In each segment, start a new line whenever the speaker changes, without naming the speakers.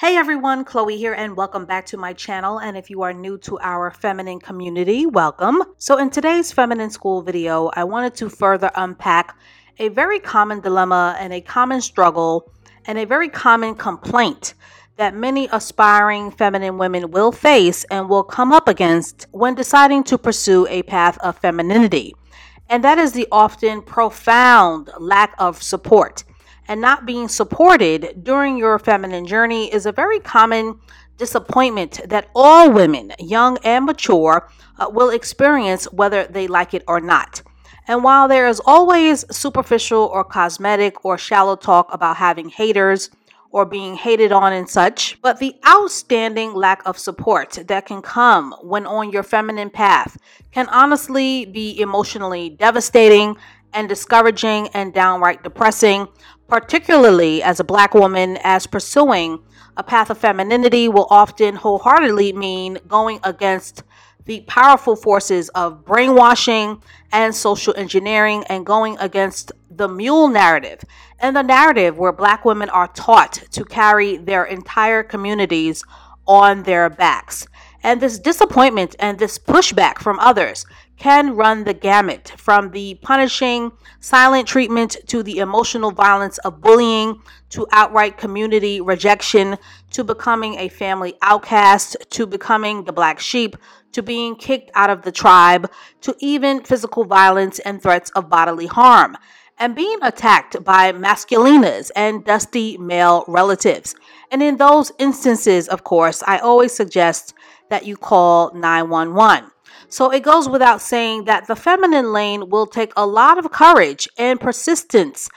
Hey everyone, Chloe here, and welcome back to my channel. And if you are new to our feminine community, welcome. So, in today's Feminine School video, I wanted to further unpack a very common dilemma and a common struggle and a very common complaint that many aspiring feminine women will face and will come up against when deciding to pursue a path of femininity. And that is the often profound lack of support and not being supported during your feminine journey is a very common disappointment that all women, young and mature, uh, will experience whether they like it or not. And while there is always superficial or cosmetic or shallow talk about having haters or being hated on and such, but the outstanding lack of support that can come when on your feminine path can honestly be emotionally devastating and discouraging and downright depressing, particularly as a black woman, as pursuing a path of femininity will often wholeheartedly mean going against the powerful forces of brainwashing and social engineering and going against the mule narrative and the narrative where black women are taught to carry their entire communities on their backs. And this disappointment and this pushback from others can run the gamut from the punishing, silent treatment to the emotional violence of bullying to outright community rejection to becoming a family outcast to becoming the black sheep to being kicked out of the tribe to even physical violence and threats of bodily harm and being attacked by masculinas and dusty male relatives. And in those instances, of course, I always suggest that you call 911. So it goes without saying that the feminine lane will take a lot of courage and persistence,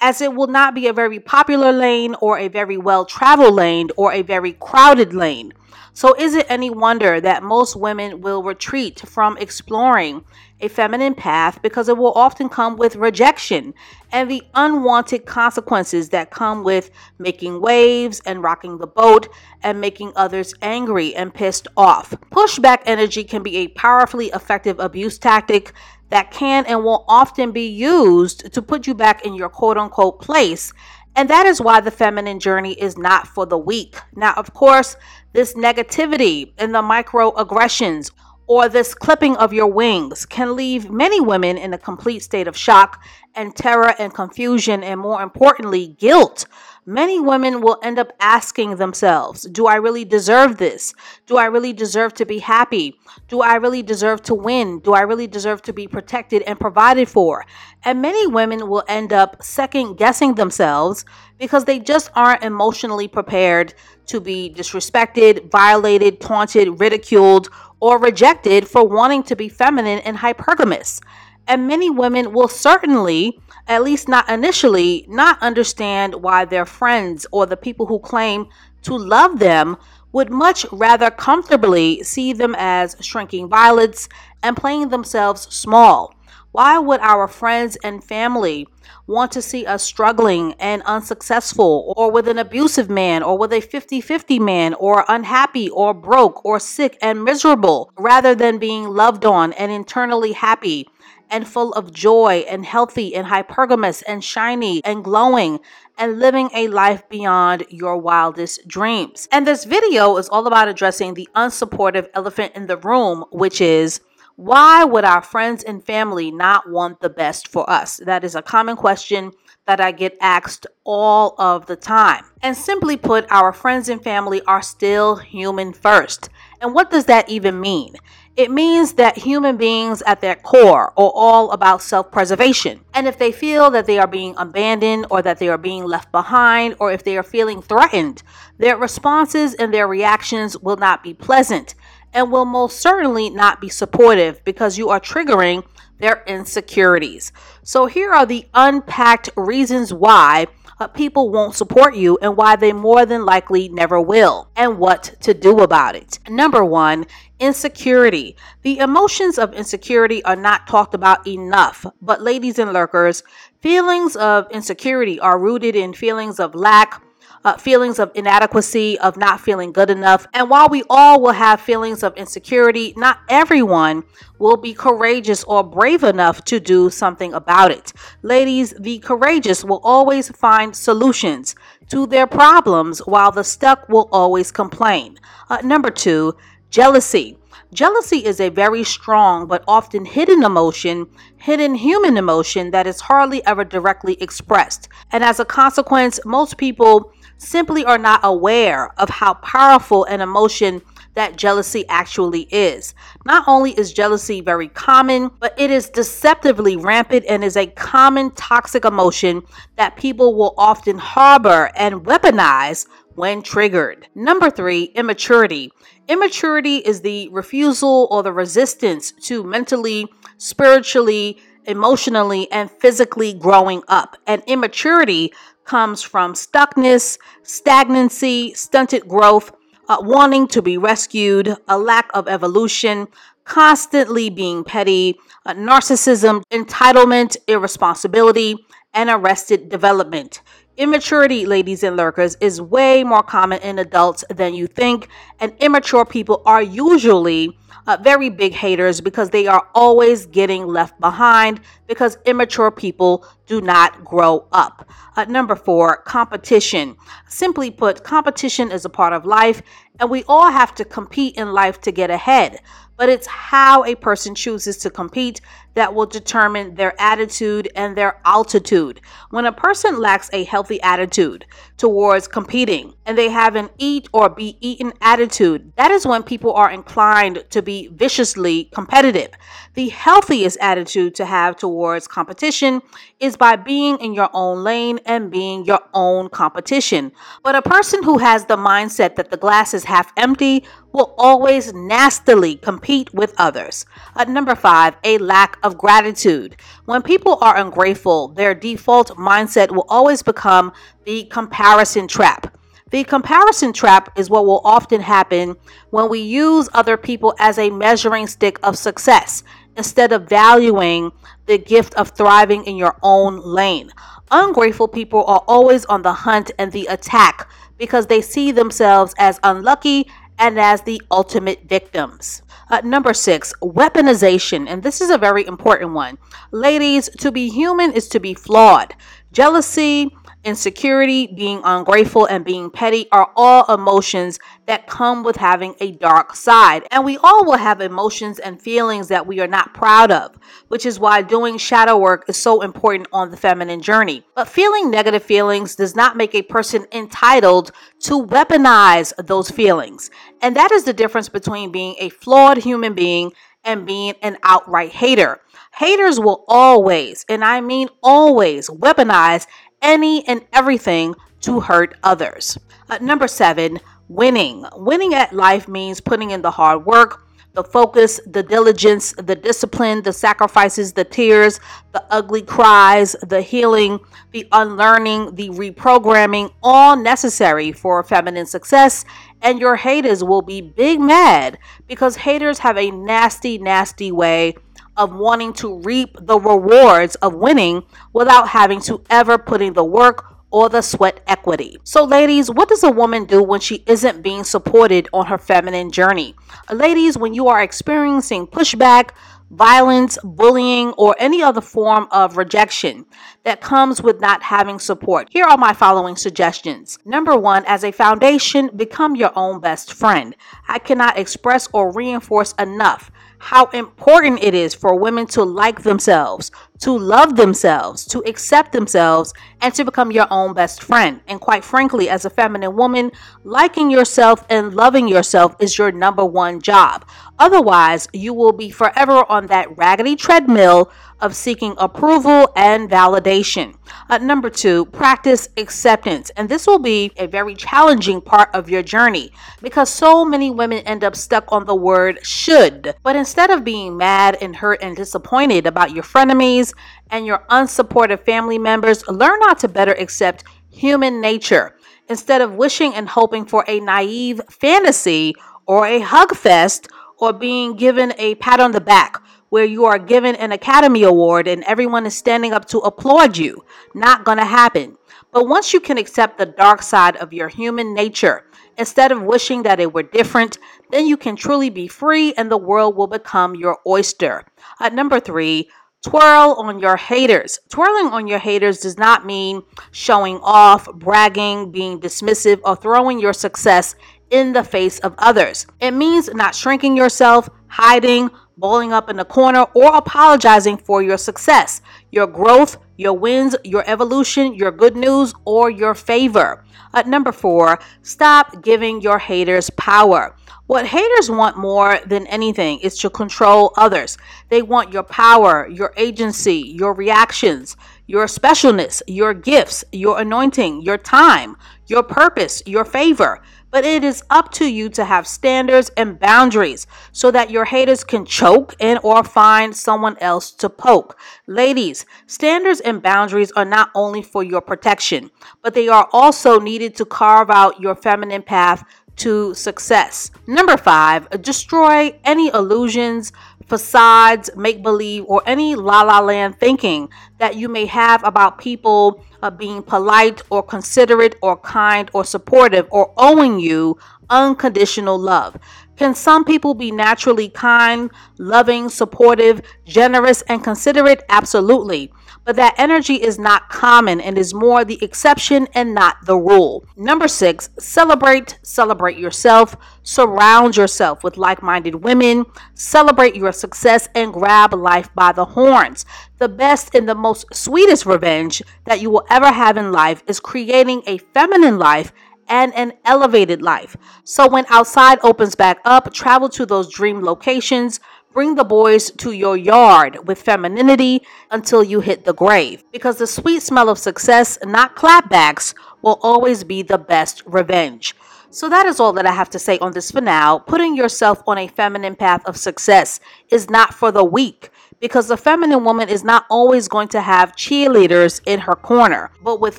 as it will not be a very popular lane or a very well traveled lane or a very crowded lane. So, is it any wonder that most women will retreat from exploring a feminine path because it will often come with rejection and the unwanted consequences that come with making waves and rocking the boat and making others angry and pissed off? Pushback energy can be a powerfully effective abuse tactic that can and will often be used to put you back in your quote unquote place and that is why the feminine journey is not for the weak. Now, of course, this negativity and the microaggressions or this clipping of your wings can leave many women in a complete state of shock and terror and confusion, and more importantly, guilt. Many women will end up asking themselves, Do I really deserve this? Do I really deserve to be happy? Do I really deserve to win? Do I really deserve to be protected and provided for? And many women will end up second guessing themselves because they just aren't emotionally prepared to be disrespected, violated, taunted, ridiculed, or rejected for wanting to be feminine and hypergamous. And many women will certainly, at least not initially, not understand why their friends or the people who claim to love them would much rather comfortably see them as shrinking violets and playing themselves small. Why would our friends and family want to see us struggling and unsuccessful, or with an abusive man, or with a 50 50 man, or unhappy, or broke, or sick and miserable, rather than being loved on and internally happy? And full of joy and healthy and hypergamous and shiny and glowing and living a life beyond your wildest dreams. And this video is all about addressing the unsupportive elephant in the room, which is why would our friends and family not want the best for us? That is a common question that I get asked all of the time. And simply put, our friends and family are still human first. And what does that even mean? It means that human beings at their core are all about self preservation. And if they feel that they are being abandoned or that they are being left behind or if they are feeling threatened, their responses and their reactions will not be pleasant and will most certainly not be supportive because you are triggering their insecurities. So, here are the unpacked reasons why uh, people won't support you and why they more than likely never will, and what to do about it. Number one, insecurity. The emotions of insecurity are not talked about enough, but ladies and lurkers, feelings of insecurity are rooted in feelings of lack uh, feelings of inadequacy, of not feeling good enough. And while we all will have feelings of insecurity, not everyone will be courageous or brave enough to do something about it. Ladies, the courageous will always find solutions to their problems, while the stuck will always complain. Uh, number two, jealousy. Jealousy is a very strong but often hidden emotion, hidden human emotion that is hardly ever directly expressed. And as a consequence, most people simply are not aware of how powerful an emotion that jealousy actually is. Not only is jealousy very common, but it is deceptively rampant and is a common toxic emotion that people will often harbor and weaponize when triggered. Number three, immaturity. Immaturity is the refusal or the resistance to mentally, spiritually, emotionally, and physically growing up. And immaturity comes from stuckness, stagnancy, stunted growth, uh, wanting to be rescued, a lack of evolution, constantly being petty, uh, narcissism, entitlement, irresponsibility, and arrested development. Immaturity, ladies and lurkers, is way more common in adults than you think, and immature people are usually uh, very big haters because they are always getting left behind because immature people do not grow up. Uh, number four, competition. Simply put, competition is a part of life, and we all have to compete in life to get ahead but it's how a person chooses to compete that will determine their attitude and their altitude. When a person lacks a healthy attitude towards competing and they have an eat or be eaten attitude, that is when people are inclined to be viciously competitive. The healthiest attitude to have towards competition is by being in your own lane and being your own competition. But a person who has the mindset that the glass is half empty will always nastily compete with others. At number five, a lack of gratitude. When people are ungrateful, their default mindset will always become the comparison trap. The comparison trap is what will often happen when we use other people as a measuring stick of success instead of valuing the gift of thriving in your own lane. Ungrateful people are always on the hunt and the attack because they see themselves as unlucky and as the ultimate victims. Uh, number six, weaponization. And this is a very important one. Ladies, to be human is to be flawed. Jealousy, insecurity, being ungrateful, and being petty are all emotions that come with having a dark side. And we all will have emotions and feelings that we are not proud of, which is why doing shadow work is so important on the feminine journey. But feeling negative feelings does not make a person entitled to weaponize those feelings. And that is the difference between being a flawed human being and being an outright hater. Haters will always, and I mean always, weaponize any and everything to hurt others. Uh, number seven, winning. Winning at life means putting in the hard work, the focus, the diligence, the discipline, the sacrifices, the tears, the ugly cries, the healing, the unlearning, the reprogramming, all necessary for feminine success. And your haters will be big mad because haters have a nasty, nasty way of wanting to reap the rewards of winning without having to ever put in the work or the sweat equity. So, ladies, what does a woman do when she isn't being supported on her feminine journey? Ladies, when you are experiencing pushback, violence, bullying, or any other form of rejection that comes with not having support. Here are my following suggestions. Number one, as a foundation, become your own best friend. I cannot express or reinforce enough how important it is for women to like themselves, to love themselves, to accept themselves, and to become your own best friend. And quite frankly, as a feminine woman, liking yourself and loving yourself is your number one job. Otherwise, you will be forever on that raggedy treadmill of seeking approval and validation. Uh, number two, practice acceptance. And this will be a very challenging part of your journey because so many women end up stuck on the word should. But instead of being mad and hurt and disappointed about your frenemies and your unsupportive family members, learn how to better accept human nature instead of wishing and hoping for a naive fantasy or a hug fest or being given a pat on the back where you are given an Academy Award and everyone is standing up to applaud you. Not gonna happen. But once you can accept the dark side of your human nature, instead of wishing that it were different, then you can truly be free and the world will become your oyster. At number three, twirl on your haters. Twirling on your haters does not mean showing off, bragging, being dismissive, or throwing your success in the face of others. It means not shrinking yourself, hiding, balling up in the corner, or apologizing for your success, your growth, your wins, your evolution, your good news, or your favor. At number four, stop giving your haters power. What haters want more than anything is to control others. They want your power, your agency, your reactions, your specialness, your gifts, your anointing, your time, your purpose, your favor. But it is up to you to have standards and boundaries so that your haters can choke and or find someone else to poke. Ladies, standards and boundaries are not only for your protection, but they are also needed to carve out your feminine path to success. Number five, destroy any illusions, facades, make believe, or any la la land thinking that you may have about people uh, being polite or considerate or kind or supportive or owing you unconditional love. Can some people be naturally kind, loving, supportive, generous, and considerate? Absolutely but that energy is not common and is more the exception and not the rule. Number six, celebrate, celebrate yourself, surround yourself with like minded women, celebrate your success, and grab life by the horns. The best and the most sweetest revenge that you will ever have in life is creating a feminine life and an elevated life. So when outside opens back up, travel to those dream locations, Bring the boys to your yard with femininity until you hit the grave. Because the sweet smell of success, not clapbacks, will always be the best revenge. So that is all that I have to say on this for now. Putting yourself on a feminine path of success is not for the weak because the feminine woman is not always going to have cheerleaders in her corner. But with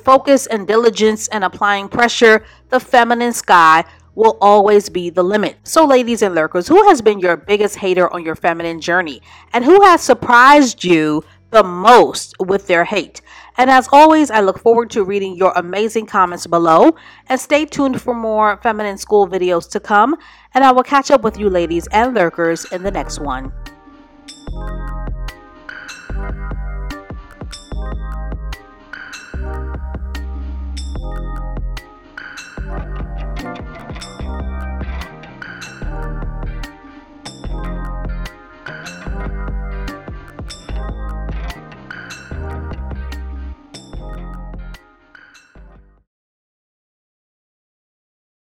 focus and diligence and applying pressure, the feminine sky will always be the limit. So, ladies and lurkers, who has been your biggest hater on your feminine journey? And who has surprised you the most with their hate? And as always, I look forward to reading your amazing comments below. And stay tuned for more feminine school videos to come. And I will catch up with you, ladies and lurkers, in the next one.